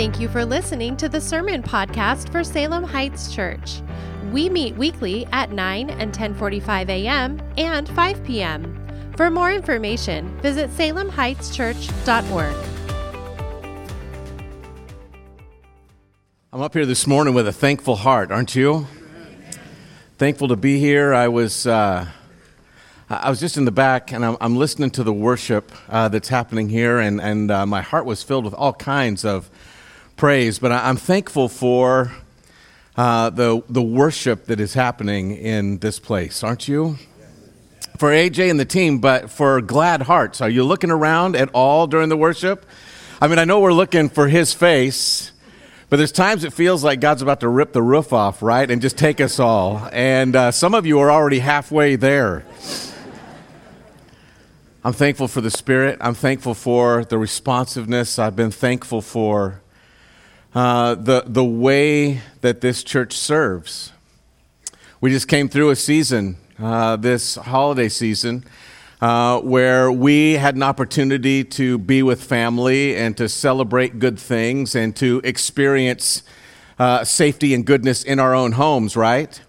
Thank you for listening to the Sermon Podcast for Salem Heights Church. We meet weekly at 9 and 10:45 a.m. and 5 p.m. For more information, visit salemheightschurch.org. I'm up here this morning with a thankful heart, aren't you? Thankful to be here. I was uh, I was just in the back, and I'm, I'm listening to the worship uh, that's happening here, and and uh, my heart was filled with all kinds of praise. But I, am thankful for uh, the the worship that is happening in this place, aren't you? For AJ and the team, but for glad hearts. Are you looking around at all during the worship? I mean, I know we're looking for His face. But there's times it feels like God's about to rip the roof off, right, and just take us all. And uh, some of you are already halfway there. I'm thankful for the Spirit. I'm thankful for the responsiveness. I've been thankful for uh, the, the way that this church serves. We just came through a season, uh, this holiday season, uh, where we had an opportunity to be with family and to celebrate good things and to experience uh, safety and goodness in our own homes, right?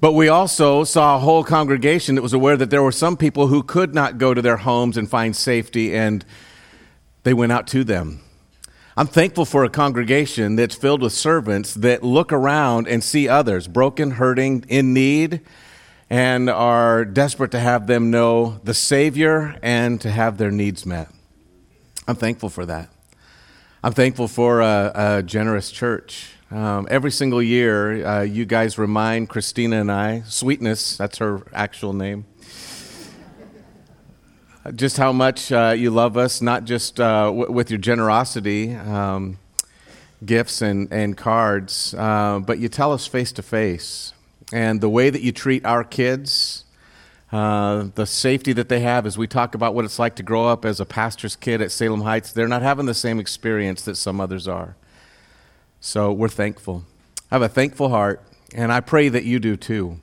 But we also saw a whole congregation that was aware that there were some people who could not go to their homes and find safety, and they went out to them. I'm thankful for a congregation that's filled with servants that look around and see others broken, hurting, in need, and are desperate to have them know the Savior and to have their needs met. I'm thankful for that. I'm thankful for a, a generous church um, every single year, uh, you guys remind Christina and I, Sweetness, that's her actual name, just how much uh, you love us, not just uh, w- with your generosity, um, gifts, and, and cards, uh, but you tell us face to face. And the way that you treat our kids, uh, the safety that they have as we talk about what it's like to grow up as a pastor's kid at Salem Heights, they're not having the same experience that some others are. So we're thankful. I have a thankful heart, and I pray that you do too.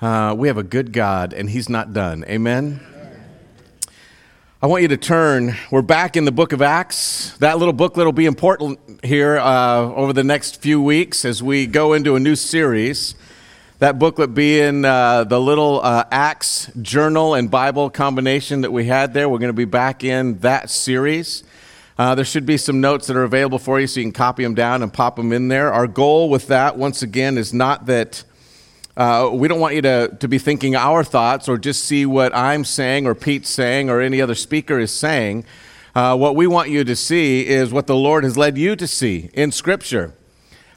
Uh, we have a good God, and He's not done. Amen? I want you to turn. We're back in the book of Acts. That little booklet will be important here uh, over the next few weeks as we go into a new series. That booklet being uh, the little uh, Acts journal and Bible combination that we had there. We're going to be back in that series. Uh, there should be some notes that are available for you so you can copy them down and pop them in there. Our goal with that, once again, is not that uh, we don't want you to, to be thinking our thoughts or just see what I'm saying or Pete's saying or any other speaker is saying. Uh, what we want you to see is what the Lord has led you to see in Scripture.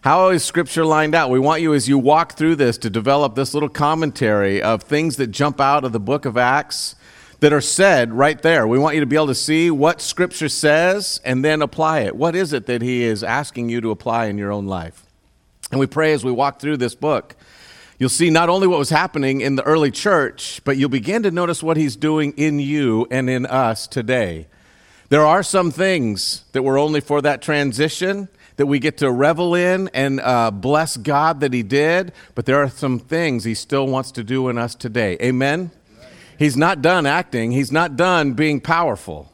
How is Scripture lined out? We want you, as you walk through this, to develop this little commentary of things that jump out of the book of Acts that are said right there. We want you to be able to see what Scripture says and then apply it. What is it that He is asking you to apply in your own life? And we pray as we walk through this book, you'll see not only what was happening in the early church, but you'll begin to notice what He's doing in you and in us today. There are some things that were only for that transition that we get to revel in and uh, bless God that He did, but there are some things He still wants to do in us today. Amen? He's not done acting, he's not done being powerful.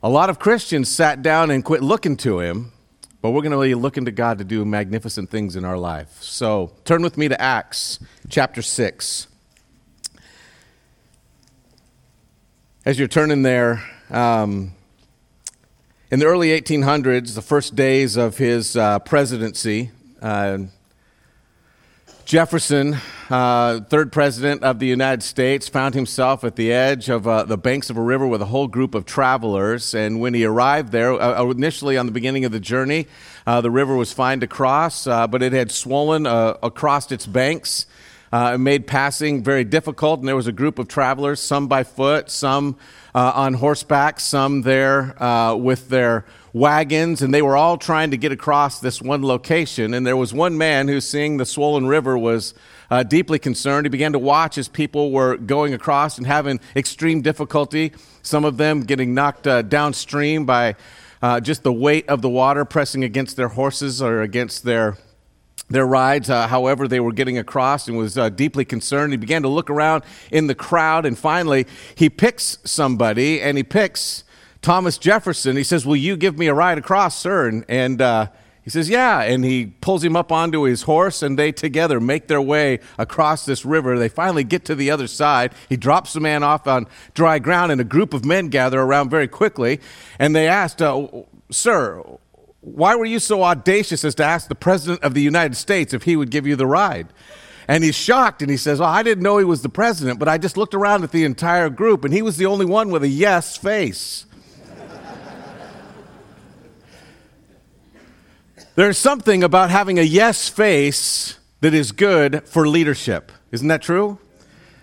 A lot of Christians sat down and quit looking to him, but we're going to be looking to God to do magnificent things in our life. So turn with me to Acts chapter 6. As you're turning there, um, in the early 1800s, the first days of his uh, presidency, uh, Jefferson, uh, third president of the United States, found himself at the edge of uh, the banks of a river with a whole group of travelers. And when he arrived there, uh, uh initially on the beginning of the journey, uh, the river was fine to cross, uh, but it had swollen across its banks. Uh, made passing very difficult, and there was a group of travelers, some by foot, some uh, on horseback, some there uh, with their wagons, and they were all trying to get across this one location. And there was one man who, seeing the swollen river, was uh, deeply concerned. He began to watch as people were going across and having extreme difficulty, some of them getting knocked uh, downstream by uh, just the weight of the water pressing against their horses or against their their rides, uh, however, they were getting across, and was uh, deeply concerned. He began to look around in the crowd, and finally, he picks somebody, and he picks Thomas Jefferson. He says, Will you give me a ride across, sir? And, and uh, he says, Yeah. And he pulls him up onto his horse, and they together make their way across this river. They finally get to the other side. He drops the man off on dry ground, and a group of men gather around very quickly. And they asked, uh, Sir, why were you so audacious as to ask the President of the United States if he would give you the ride? And he's shocked and he says, Well, I didn't know he was the president, but I just looked around at the entire group and he was the only one with a yes face. There's something about having a yes face that is good for leadership. Isn't that true?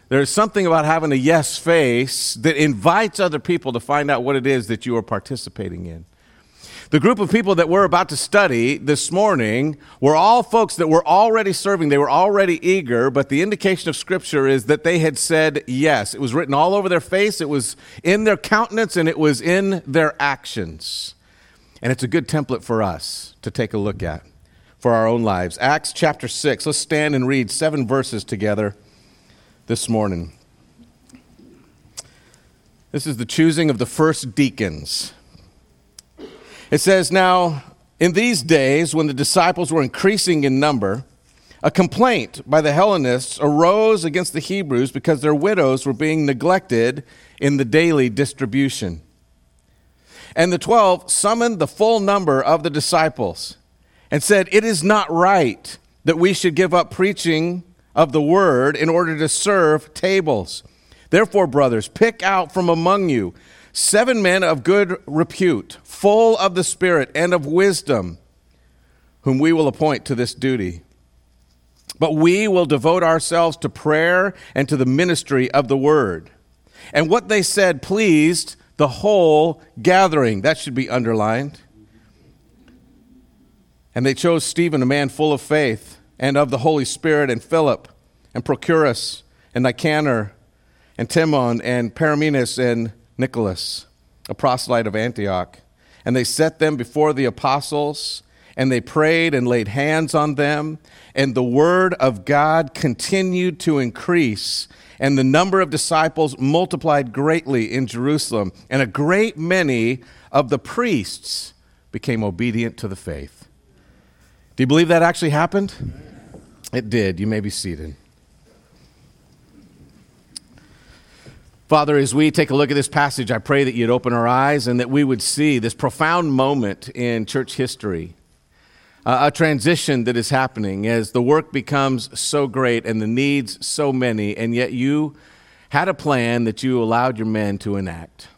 There's something about having a yes face that invites other people to find out what it is that you are participating in. The group of people that we're about to study this morning were all folks that were already serving. They were already eager, but the indication of Scripture is that they had said yes. It was written all over their face, it was in their countenance, and it was in their actions. And it's a good template for us to take a look at for our own lives. Acts chapter 6. Let's stand and read seven verses together this morning. This is the choosing of the first deacons. It says, Now, in these days, when the disciples were increasing in number, a complaint by the Hellenists arose against the Hebrews because their widows were being neglected in the daily distribution. And the twelve summoned the full number of the disciples and said, It is not right that we should give up preaching of the word in order to serve tables. Therefore, brothers, pick out from among you seven men of good repute, full of the Spirit and of wisdom, whom we will appoint to this duty. But we will devote ourselves to prayer and to the ministry of the word. And what they said pleased the whole gathering. That should be underlined. And they chose Stephen, a man full of faith and of the Holy Spirit, and Philip, and Prochorus, and Nicanor, and Timon, and Parmenas, and Nicholas, a proselyte of Antioch. And they set them before the apostles, and they prayed and laid hands on them. And the word of God continued to increase, and the number of disciples multiplied greatly in Jerusalem. And a great many of the priests became obedient to the faith. Do you believe that actually happened? It did. You may be seated. Father, as we take a look at this passage, I pray that you'd open our eyes and that we would see this profound moment in church history, uh, a transition that is happening as the work becomes so great and the needs so many, and yet you had a plan that you allowed your men to enact.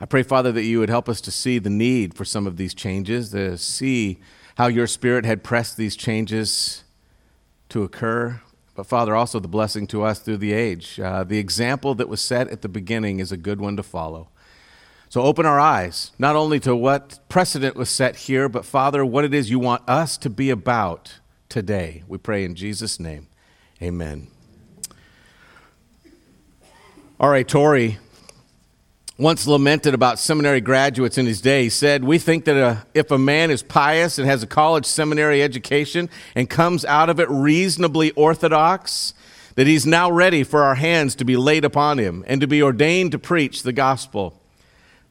I pray, Father, that you would help us to see the need for some of these changes, to see how your Spirit had pressed these changes to occur but Father, also the blessing to us through the age. Uh, the example that was set at the beginning is a good one to follow. So open our eyes, not only to what precedent was set here, but Father, what it is you want us to be about today. We pray in Jesus' name. Amen. All right, Torrey once lamented about seminary graduates in his day. He said, We think that a, uh, if a man is pious and has a college seminary education and comes out of it reasonably orthodox, that he's now ready for our hands to be laid upon him and to be ordained to preach the gospel.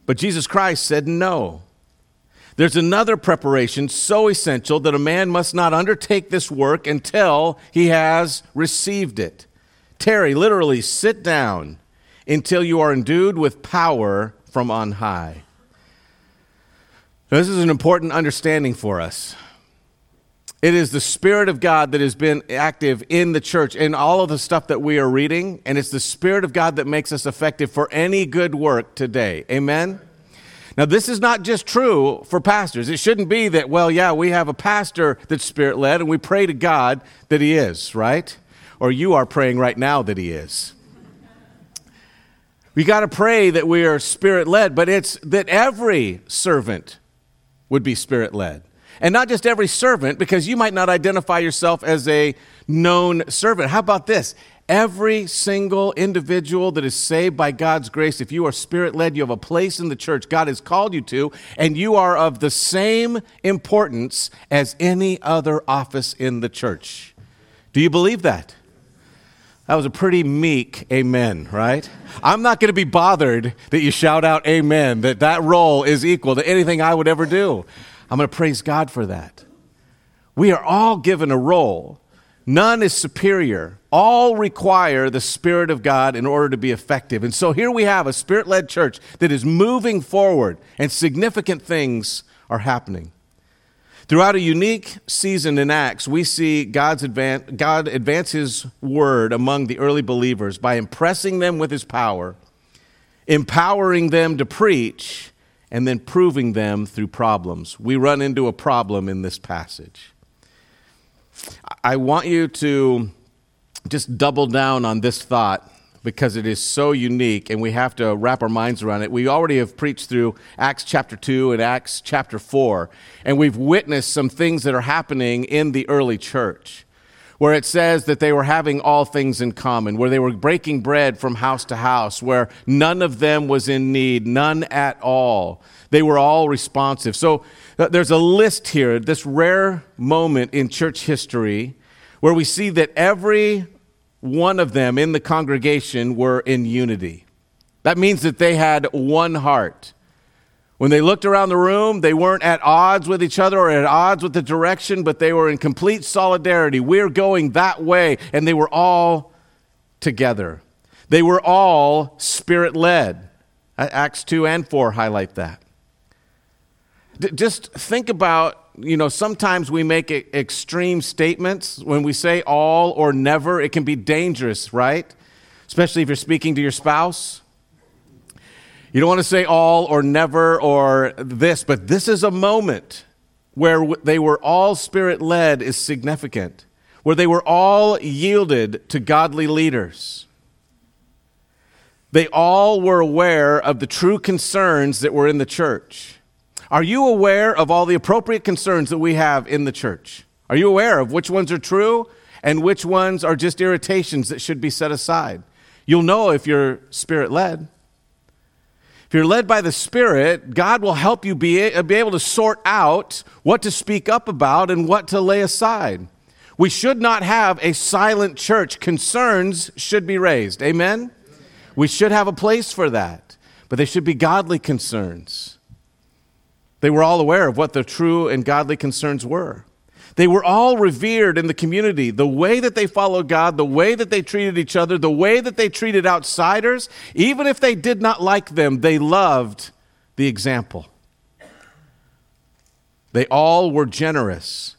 But Jesus Christ said, No. There's another preparation so essential that a man must not undertake this work until he has received it. Tarry, literally, sit down until you are endued with power from on high. Now, this is an important understanding for us. It is the Spirit of God that has been active in the church in all of the stuff that we are reading, and it's the Spirit of God that makes us effective for any good work today. Amen? Now, this is not just true for pastors. It shouldn't be that, well, yeah, we have a pastor that's spirit led, and we pray to God that he is, right? Or you are praying right now that he is. We got to pray that we are spirit led, but it's that every servant would be spirit led. And not just every servant, because you might not identify yourself as a known servant. How about this? Every single individual that is saved by God's grace, if you are spirit led, you have a place in the church God has called you to, and you are of the same importance as any other office in the church. Do you believe that? That was a pretty meek amen, right? I'm not going to be bothered that you shout out amen, that that role is equal to anything I would ever do. I'm going to praise God for that. We are all given a role. None is superior. All require the Spirit of God in order to be effective. And so here we have a Spirit led church that is moving forward, and significant things are happening. Throughout a unique season in Acts, we see God's advance, God advance His word among the early believers by impressing them with His power, empowering them to preach, and then proving them through problems. We run into a problem in this passage. I want you to just double down on this thought because it is so unique and we have to wrap our minds around it. We already have preached through Acts chapter 2 and Acts chapter 4, and we've witnessed some things that are happening in the early church where it says that they were having all things in common, where they were breaking bread from house to house, where none of them was in need, none at all. They were all responsive. So uh, there's a list here, this rare moment in church history where we see that every one of them in the congregation were in unity. That means that they had one heart. When they looked around the room, they weren't at odds with each other or at odds with the direction, but they were in complete solidarity. We're going that way. And they were all together. They were all spirit led. Acts 2 and 4 highlight that. D- just think about you know, sometimes we make extreme statements when we say all or never. It can be dangerous, right? Especially if you're speaking to your spouse. You don't want to say all or never or this, but this is a moment where they were all spirit led is significant, where they were all yielded to godly leaders. They all were aware of the true concerns that were in the church. Are you aware of all the appropriate concerns that we have in the church? Are you aware of which ones are true and which ones are just irritations that should be set aside? You'll know if you're spirit led. If you're led by the Spirit, God will help you be, uh, be able to sort out what to speak up about and what to lay aside. We should not have a silent church. Concerns should be raised. Amen? We should have a place for that, but they should be godly concerns. They were all aware of what the true and godly concerns were. They were all revered in the community. The way that they followed God, the way that they treated each other, the way that they treated outsiders, even if they did not like them, they loved the example. They all were generous.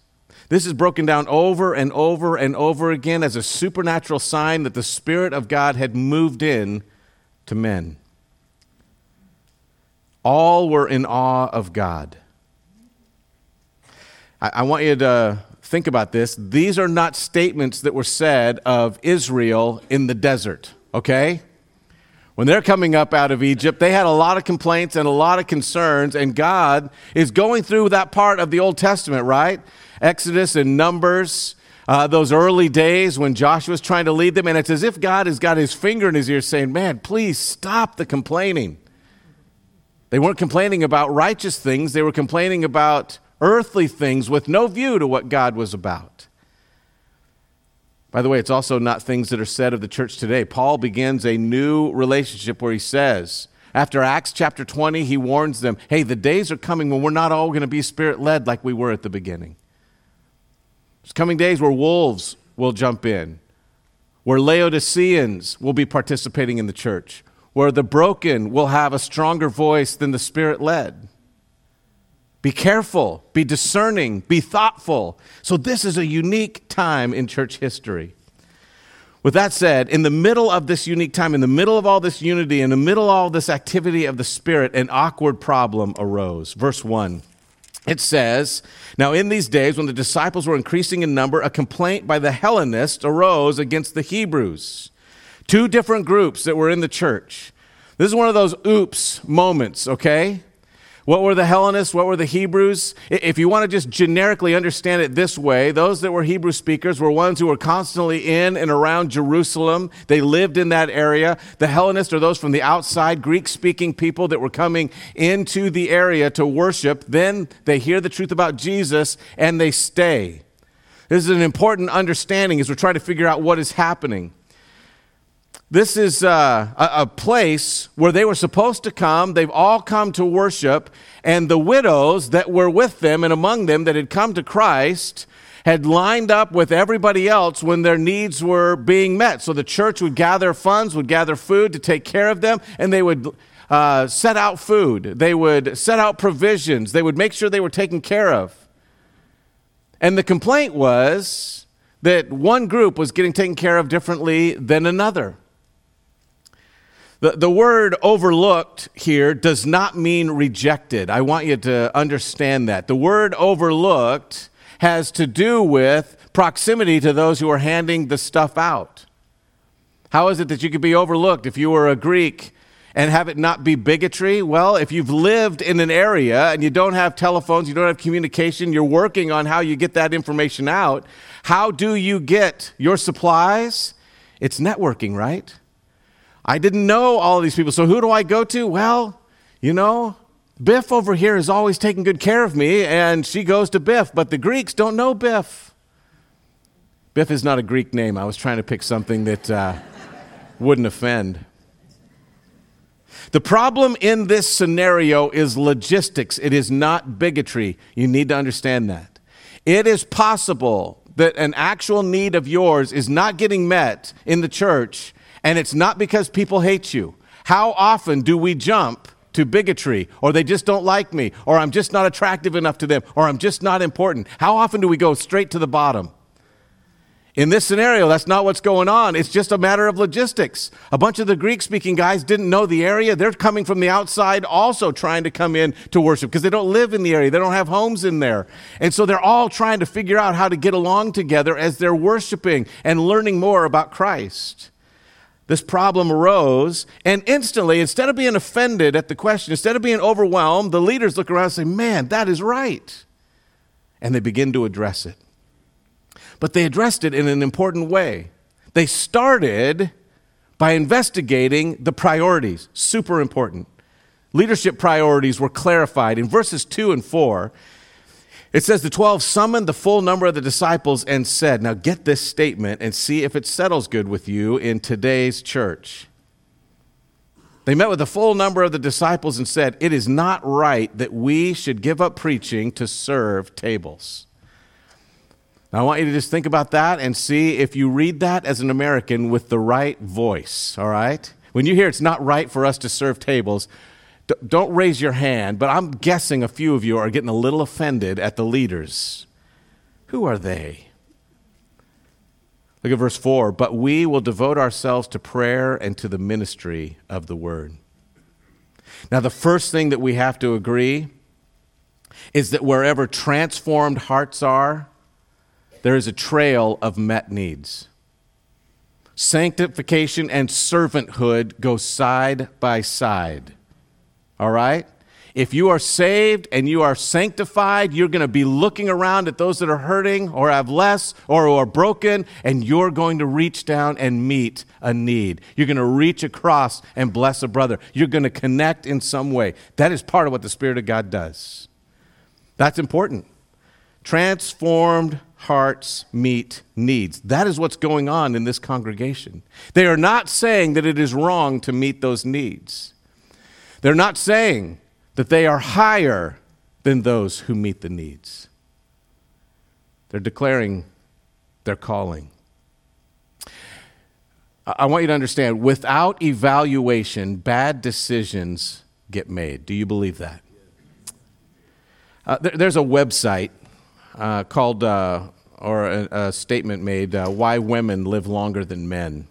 This is broken down over and over and over again as a supernatural sign that the Spirit of God had moved in to men. All were in awe of God. I, I want you to think about this. These are not statements that were said of Israel in the desert, okay? When they're coming up out of Egypt, they had a lot of complaints and a lot of concerns, and God is going through that part of the Old Testament, right? Exodus and Numbers, uh, those early days when Joshua was trying to lead them, and it's as if God has got his finger in his ear saying, Man, please stop the complaining. They weren't complaining about righteous things, they were complaining about earthly things with no view to what God was about. By the way, it's also not things that are said of the church today. Paul begins a new relationship where he says, after Acts chapter 20, he warns them hey, the days are coming when we're not all going to be spirit led like we were at the beginning. There's coming days where wolves will jump in, where Laodiceans will be participating in the church, where the broken will have a stronger voice than the spirit led. Be careful, be discerning, be thoughtful. So, this is a unique time in church history. With that said, in the middle of this unique time, in the middle of all this unity, in the middle of all this activity of the Spirit, an awkward problem arose. Verse 1. It says, Now in these days, when the disciples were increasing in number, a complaint by the Hellenists arose against the Hebrews Two different groups that were in the church. This is one of those oops moments, okay? What were the Hellenists? What were the Hebrews? If you want to just generically understand it this way, those that were Hebrew speakers were ones who were constantly in and around Jerusalem. They lived in that area. The Hellenists are those from the outside, Greek speaking people that were coming into the area to worship. Then they hear the truth about Jesus and they stay. This is an important understanding as we're trying to figure out what is happening. This is uh, a, a place where they were supposed to come. They've all come to worship, and the widows that were with them and among them that had come to Christ had lined up with everybody else when their needs were being met. So the church would gather funds, would gather food to take care of them, and they would uh, set out food. They would set out provisions. They would make sure they were taken care of. And the complaint was that one group was getting taken care of differently than another. The, the word overlooked here does not mean rejected. I want you to understand that. The word overlooked has to do with proximity to those who are handing the stuff out. How is it that you could be overlooked if you were a Greek and have it not be bigotry? Well, if you've lived in an area and you don't have telephones, you don't have communication, you're working on how you get that information out. How do you get your supplies? It's networking, right? I didn't know all of these people, so who do I go to? Well, you know, Biff over here is always taking good care of me, and she goes to Biff, but the Greeks don't know Biff. Biff is not a Greek name. I was trying to pick something that uh, wouldn't offend. The problem in this scenario is logistics, it is not bigotry. You need to understand that. It is possible that an actual need of yours is not getting met in the church, and it's not because people hate you. How often do we jump to bigotry, or they just don't like me, or I'm just not attractive enough to them, or I'm just not important? How often do we go straight to the bottom? In this scenario, that's not what's going on. It's just a matter of logistics. A bunch of the Greek speaking guys didn't know the area. They're coming from the outside also trying to come in to worship because they don't live in the area. They don't have homes in there. And so they're all trying to figure out how to get along together as they're worshiping and learning more about Christ this problem arose, and instantly, instead of being offended at the question, instead of being overwhelmed, the leaders look around and say, Man, that is right. And they begin to address it. But they addressed it in an important way. They started by investigating the priorities, super important. Leadership priorities were clarified in verses 2 and 4. It says the 12 summoned the full number of the disciples and said, Now get this statement and see if it settles good with you in today's church. They met with the full number of the disciples and said, It is not right that we should give up preaching to serve tables. Now, I want you to just think about that and see if you read that as an American with the right voice, all right? When you hear it's not right for us to serve tables, don't raise your hand, but I'm guessing a few of you are getting a little offended at the leaders. Who are they? Look at verse 4. But we will devote ourselves to prayer and to the ministry of the word. Now, the first thing that we have to agree is that wherever transformed hearts are, there is a trail of met needs. Sanctification and servanthood go side by side. All right? If you are saved and you are sanctified, you're going to be looking around at those that are hurting or have less or are broken, and you're going to reach down and meet a need. You're going to reach across and bless a brother. You're going to connect in some way. That is part of what the Spirit of God does. That's important. Transformed hearts meet needs. That is what's going on in this congregation. They are not saying that it is wrong to meet those needs. They're not saying that they are higher than those who meet the needs. They're declaring their calling. I want you to understand without evaluation, bad decisions get made. Do you believe that? Uh, there, there's a website uh, called, uh, or a, a, statement made, uh, Why Women Live Longer Than Men.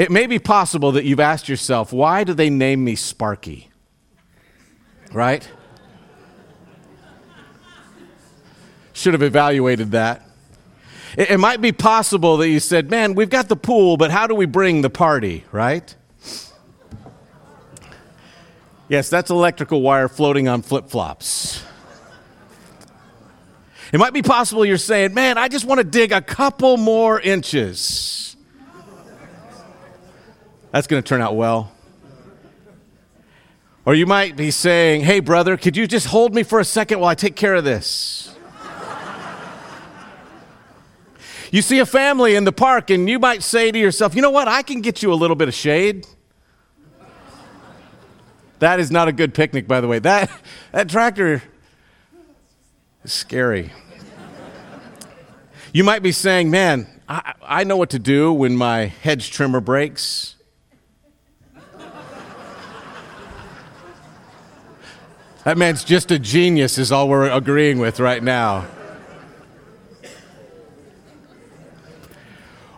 It may be possible that you've asked yourself, why do they name me Sparky? Right? Should have evaluated that. It, it might be possible that you said, man, we've got the pool, but how do we bring the party, right? Yes, that's electrical wire floating on flip flops. It might be possible you're saying, man, I just want to dig a couple more inches. That's going to turn out well. Or you might be saying, hey, brother, could you just hold me for a second while I take care of this? You see a family in the park, and you might say to yourself, you know what? I can get you a little bit of shade. That is not a good picnic, by the way. That, that tractor is scary. You might be saying, man, I, I know what to do when my hedge trimmer breaks. That man's just a genius, is all we're agreeing with right now.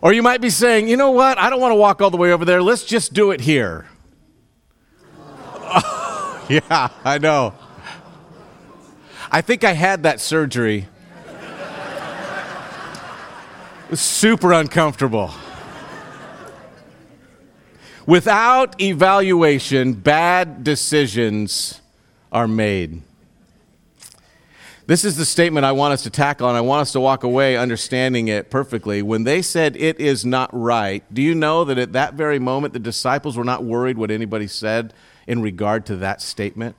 Or you might be saying, you know what? I don't want to walk all the way over there. Let's just do it here. yeah, I know. I think I had that surgery. It was super uncomfortable. Without evaluation, bad decisions are made. This is the statement I want us to tackle, and I want us to walk away understanding it perfectly. When they said it is not right, do you know that at that very moment the disciples were not worried what anybody said in regard to that statement?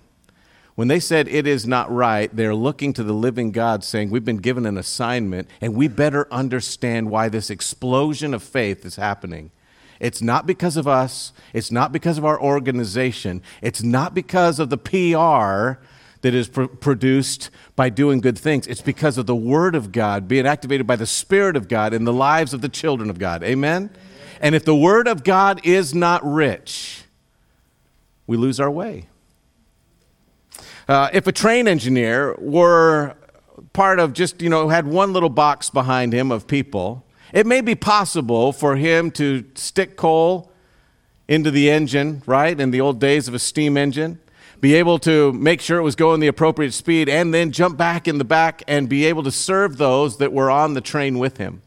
When they said it is not right, they're looking to the living God saying, We've been given an assignment, and we better understand why this explosion of faith is happening. It's not because of us. It's not because of our organization. It's not because of the PR that is pr- produced by doing good things. It's because of the Word of God being activated by the Spirit of God in the lives of the children of God. Amen? And if the Word of God is not rich, we lose our way. Uh, if a train engineer were part of just, you know, had one little box behind him of people, it may be possible for him to stick coal into the engine, right, in the old days of a steam engine, be able to make sure it was going the appropriate speed, and then jump back in the back and be able to serve those that were on the train with him.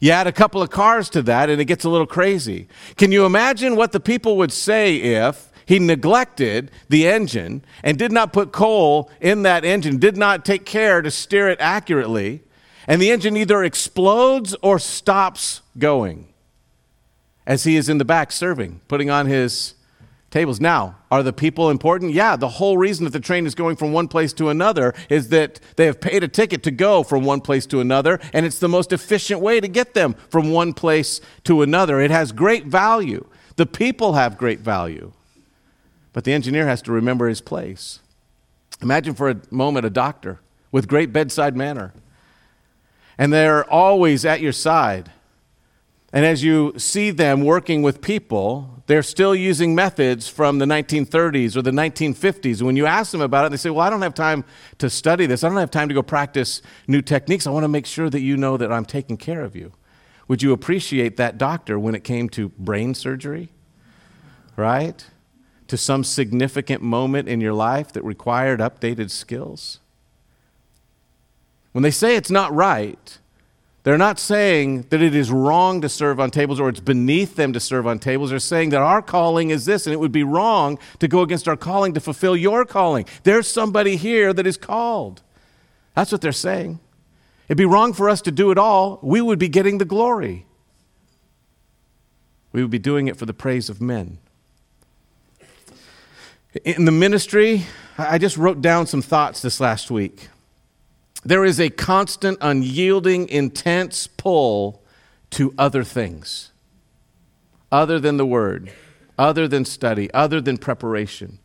You add a couple of cars to that, and it gets a little crazy. Can you imagine what the people would say if he neglected the engine and did not put coal in that engine, did not take care to steer it accurately? And the engine either explodes or stops going as he is in the back serving, putting on his tables. Now, are the people important? Yeah, the whole reason that the train is going from one place to another is that they have paid a ticket to go from one place to another, and it's the most efficient way to get them from one place to another. It has great value. The people have great value, but the engineer has to remember his place. Imagine for a moment a doctor with great bedside manner and they're always at your side. And as you see them working with people, they're still using methods from the 1930s or the 1950s. When you ask them about it, they say, Well, I don't have time to study this. I don't have time to go practice new techniques. I want to make sure that you know that I'm taking care of you. Would you appreciate that doctor when it came to brain surgery? Right? To some significant moment in your life that required updated skills? When they say it's not right, they're not saying that it is wrong to serve on tables or it's beneath them to serve on tables. They're saying that our calling is this, and it would be wrong to go against our calling to fulfill your calling. There's somebody here that is called. That's what they're saying. It'd be wrong for us to do it all. We would be getting the glory. We would be doing it for the praise of men. In the ministry, I just wrote down some thoughts this last week. There is a constant, unyielding, intense pull to other things, other than the Word, other than study, other than preparation.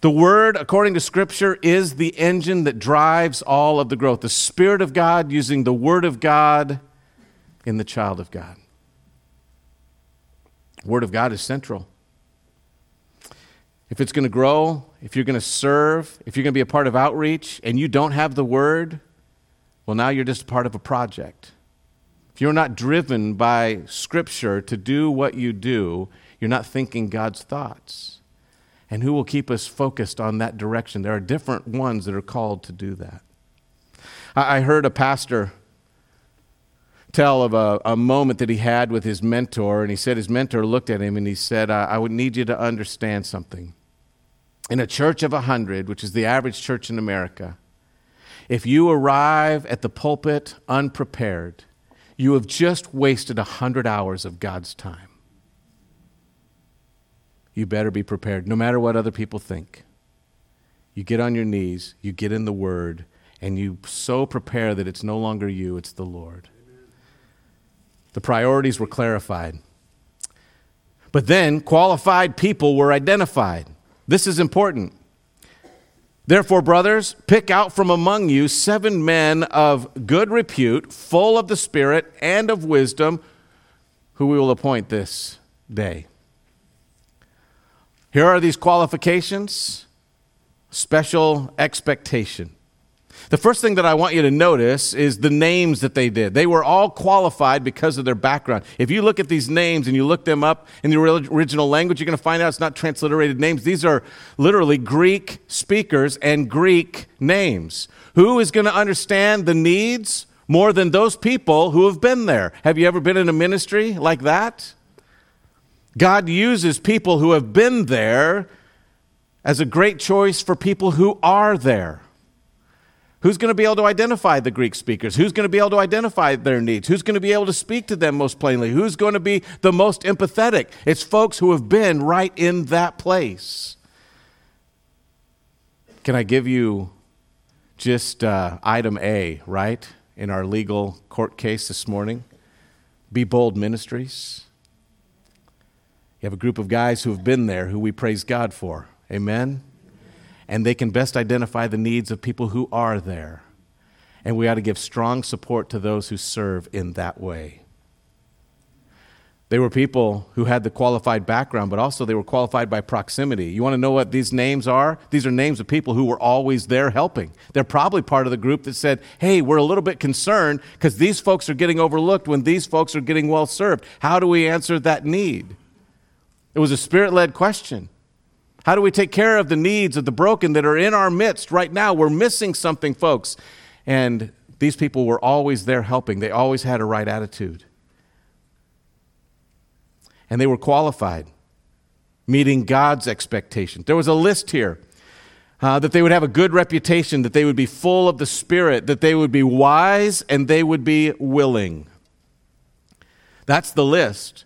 The Word, according to Scripture, is the engine that drives all of the growth. The Spirit of God using the Word of God in the child of God. Word of God is central. If it's going to grow, if you're going to serve, if you're going to be a part of outreach and you don't have the word, well, now you're just part of a project. If you're not driven by Scripture to do what you do, you're not thinking God's thoughts. And who will keep us focused on that direction? There are different ones that are called to do that. I heard a pastor tell of a, a moment that he had with his mentor, and he said his mentor looked at him and he said, I, I would need you to understand something in a church of 100, which is the average church in America, if you arrive at the pulpit unprepared, you have just wasted 100 hours of God's time. You better be prepared, no matter what other people think. You get on your knees, you get in the Word, and you so prepare that it's no longer you, it's the Lord. The priorities were clarified. But then qualified people were identified. This is important. Therefore, brothers, pick out from among you seven men of good repute, full of the Spirit and of wisdom, who we will appoint this day. Here are these qualifications special expectation. The first thing that I want you to notice is the names that they did. They were all qualified because of their background. If you look at these names and you look them up in the original language, you're going to find out it's not transliterated names. These are literally Greek speakers and Greek names. Who is going to understand the needs more than those people who have been there? Have you ever been in a ministry like that? God uses people who have been there as a great choice for people who are there. Who's going to be able to identify the Greek speakers? Who's going to be able to identify their needs? Who's going to be able to speak to them most plainly? Who's going to be the most empathetic? It's folks who have been right in that place. Can I give you just uh, item A, right, in our legal court case this morning? Be Bold Ministries. You have a group of guys who have been there who we praise God for. Amen? And they can best identify the needs of people who are there. And we ought to give strong support to those who serve in that way. They were people who had the qualified background, but also they were qualified by proximity. You want to know what these names are? These are names of people who were always there helping. They're probably part of the group that said, hey, we're a little bit concerned because these folks are getting overlooked when these folks are getting well served. How do we answer that need? It was a spirit led question. How do we take care of the needs of the broken that are in our midst right now? We're missing something, folks. And these people were always there helping, they always had a right attitude. And they were qualified, meeting God's expectation. There was a list here. Uh, that they would have a good reputation, that they would be full of the Spirit, that they would be wise, and they would be willing. That's the list.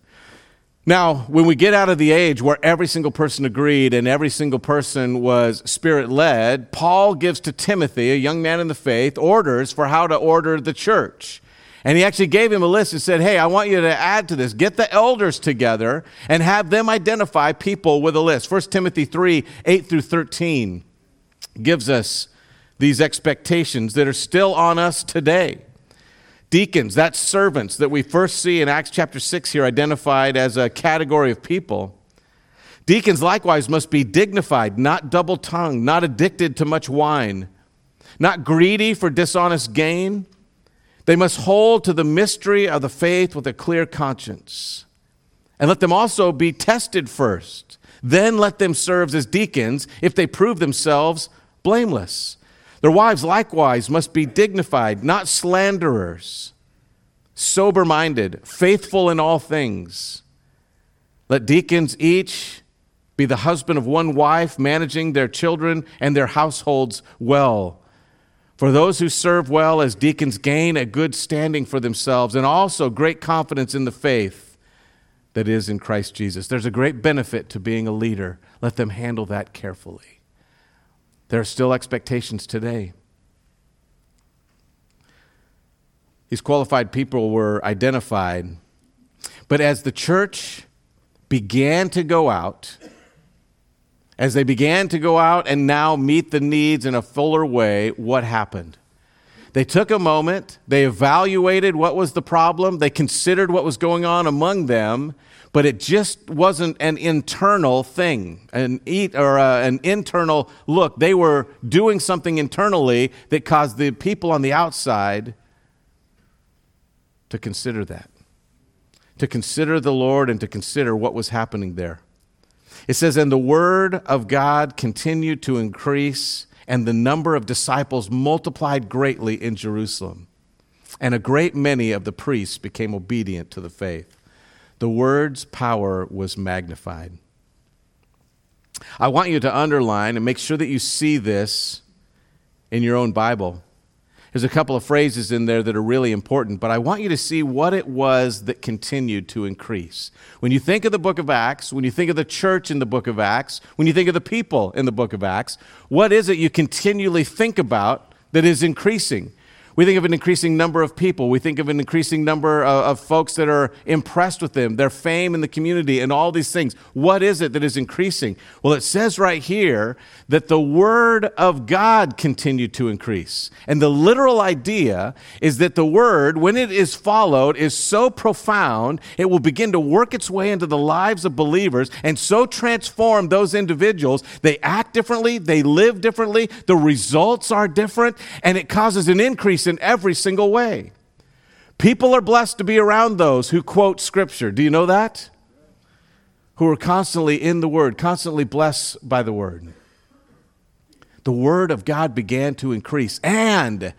Now, when we get out of the age where every single person agreed and every single person was spirit led, Paul gives to Timothy, a young man in the faith, orders for how to order the church. And he actually gave him a list and said, Hey, I want you to add to this. Get the elders together and have them identify people with a list. 1 Timothy 3 8 through 13 gives us these expectations that are still on us today. Deacons, that's servants that we first see in Acts chapter 6 here identified as a category of people. Deacons likewise must be dignified, not double tongued, not addicted to much wine, not greedy for dishonest gain. They must hold to the mystery of the faith with a clear conscience. And let them also be tested first. Then let them serve as deacons if they prove themselves blameless. Their wives likewise must be dignified, not slanderers, sober minded, faithful in all things. Let deacons each be the husband of one wife, managing their children and their households well. For those who serve well as deacons gain a good standing for themselves and also great confidence in the faith that is in Christ Jesus. There's a great benefit to being a leader. Let them handle that carefully. There are still expectations today. These qualified people were identified. But as the church began to go out, as they began to go out and now meet the needs in a fuller way, what happened? They took a moment, they evaluated what was the problem, they considered what was going on among them, but it just wasn't an internal thing, an eat or uh, an internal look. They were doing something internally that caused the people on the outside to consider that, to consider the Lord and to consider what was happening there. It says, And the word of God continued to increase, and the number of disciples multiplied greatly in Jerusalem. And a great many of the priests became obedient to the faith the word's power was magnified. I want you to underline and make sure that you see this in your own Bible. There's a couple of phrases in there that are really important, but I want you to see what it was that continued to increase. When you think of the book of Acts, when you think of the church in the book of Acts, when you think of the people in the book of Acts, what is it you continually think about that is increasing. We think of an increasing number of people. We think of an increasing number of, of, folks that are impressed with them, their fame in the community, and all these things. What is it that is increasing? Well, it says right here that the Word of God continued to increase. And the literal idea is that the Word, when it is followed, is so profound, it will begin to work its way into the lives of believers and so transform those individuals. They act differently, they live differently, the results are different, and it causes an increase in every single way. People are blessed to be around those who quote Scripture. Do you know that? Who are constantly in the Word, constantly blessed by the Word. The Word of God began to increase, and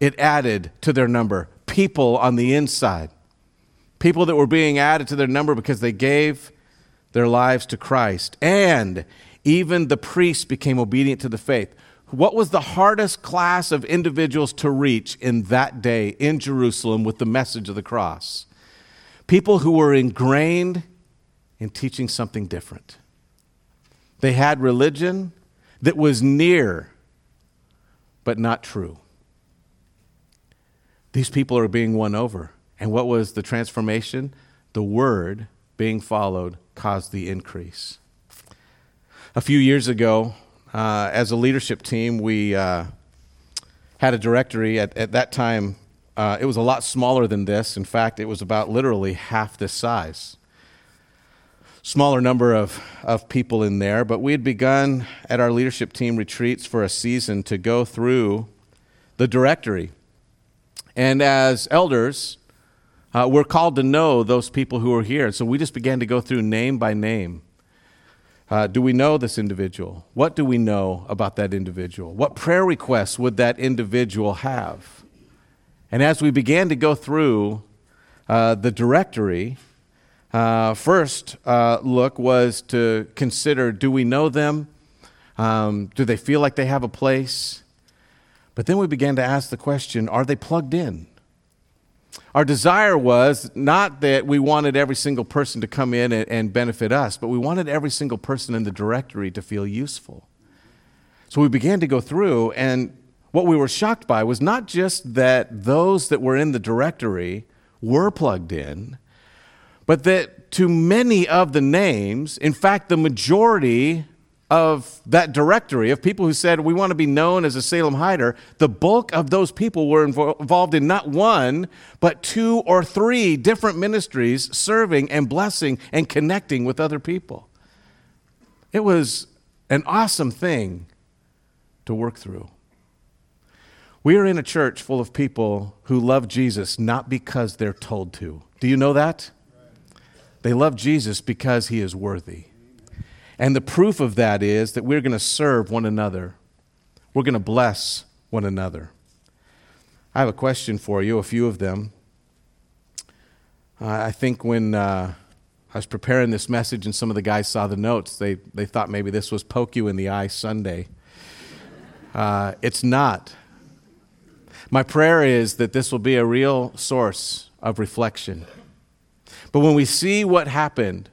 it added to their number people on the inside. People that were being added to their number because they gave their lives to Christ. And even the priests became obedient to the faith. What was the hardest class of individuals to reach in that day in Jerusalem with the message of the cross? People who were ingrained in teaching something different. They had religion that was near, but not true. These people are being won over. And what was the transformation? The word being followed caused the increase. A few years ago, uh, as a leadership team, we uh, had a directory. At, at that time, uh, it was a lot smaller than this. In fact, it was about literally half this size. Smaller number of, of people in there, but we had begun at our leadership team retreats for a season to go through the directory. And as elders, uh, we're called to know those people who are here. So we just began to go through name by name uh, do we know this individual? What do we know about that individual? What prayer requests would that individual have? And as we began to go through uh, the directory, uh, first uh, look was to consider do we know them? Um, do they feel like they have a place? But then we began to ask the question are they plugged in? Our desire was not that we wanted every single person to come in and, and, benefit us, but we wanted every single person in the directory to feel useful. So we began to go through, and what we were shocked by was not just that those that were in the directory were plugged in, but that to many of the names, in fact, the majority of that directory of people who said, We want to be known as a Salem Hider, the bulk of those people were involved in not one, but two or three different ministries serving and blessing and connecting with other people. It was an awesome thing to work through. We are in a church full of people who love Jesus not because they're told to. Do you know that? They love Jesus because he is worthy. And the proof of that is that we're going to serve one another. We're going to bless one another. I have a question for you, a few of them. Uh, I think when uh, I was preparing this message and some of the guys saw the notes, they, they thought maybe this was Poke You in the Eye Sunday. Uh, it's not. My prayer is that this will be a real source of reflection. But when we see what happened,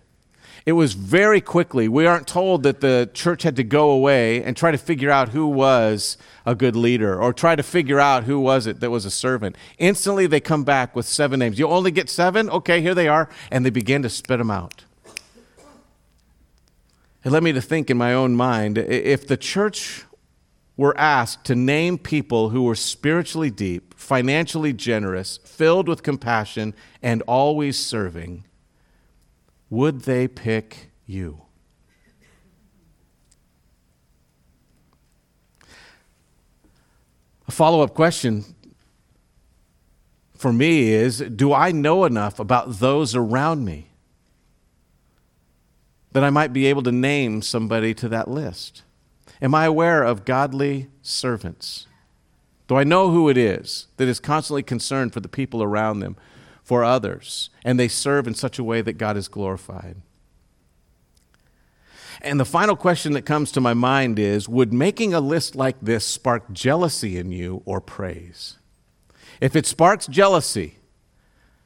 it was very quickly. We aren't told that the church had to go away and try to figure out who was a good leader or try to figure out who was it that was a servant. Instantly, they come back with seven names. You only get seven? Okay, here they are. And they begin to spit them out. It led me to think in my own mind if the church were asked to name people who were spiritually deep, financially generous, filled with compassion, and always serving, would they pick you? A follow up question for me is Do I know enough about those around me that I might be able to name somebody to that list? Am I aware of godly servants? Do I know who it is that is constantly concerned for the people around them? For others, and they serve in such a way that God is glorified. And the final question that comes to my mind is Would making a list like this spark jealousy in you or praise? If it sparks jealousy,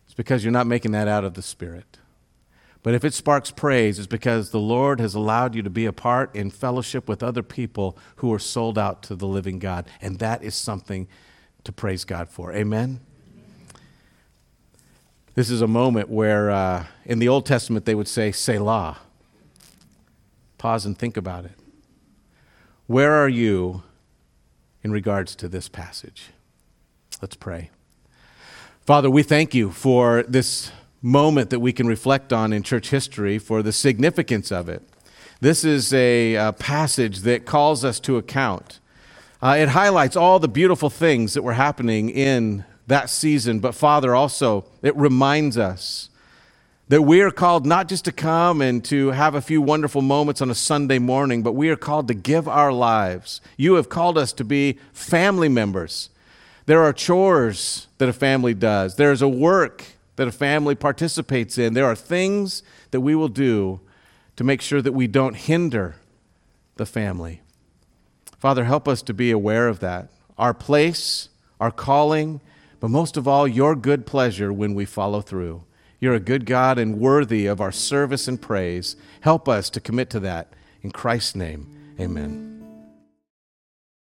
it's because you're not making that out of the Spirit. But if it sparks praise, it's because the Lord has allowed you to be a part in fellowship with other people who are sold out to the living God. And that is something to praise God for. Amen? This is a moment where uh, in the Old Testament they would say, Selah. Pause and think about it. Where are you in regards to this passage? Let's pray. Father, we thank you for this moment that we can reflect on in church history, for the significance of it. This is a, a passage that calls us to account. Uh, it highlights all the beautiful things that were happening in that season, but Father, also, it reminds us that we are called not just to come and to have a few wonderful moments on a Sunday morning, but we are called to give our lives. You have called us to be family members. There are chores that a family does, there's a work that a family participates in. There are things that we will do to make sure that we don't hinder the family. Father, help us to be aware of that. Our place, our calling, but most of all, your good pleasure when we follow through. You're a good God and worthy of our service and praise. Help us to commit to that. In Christ's name, amen.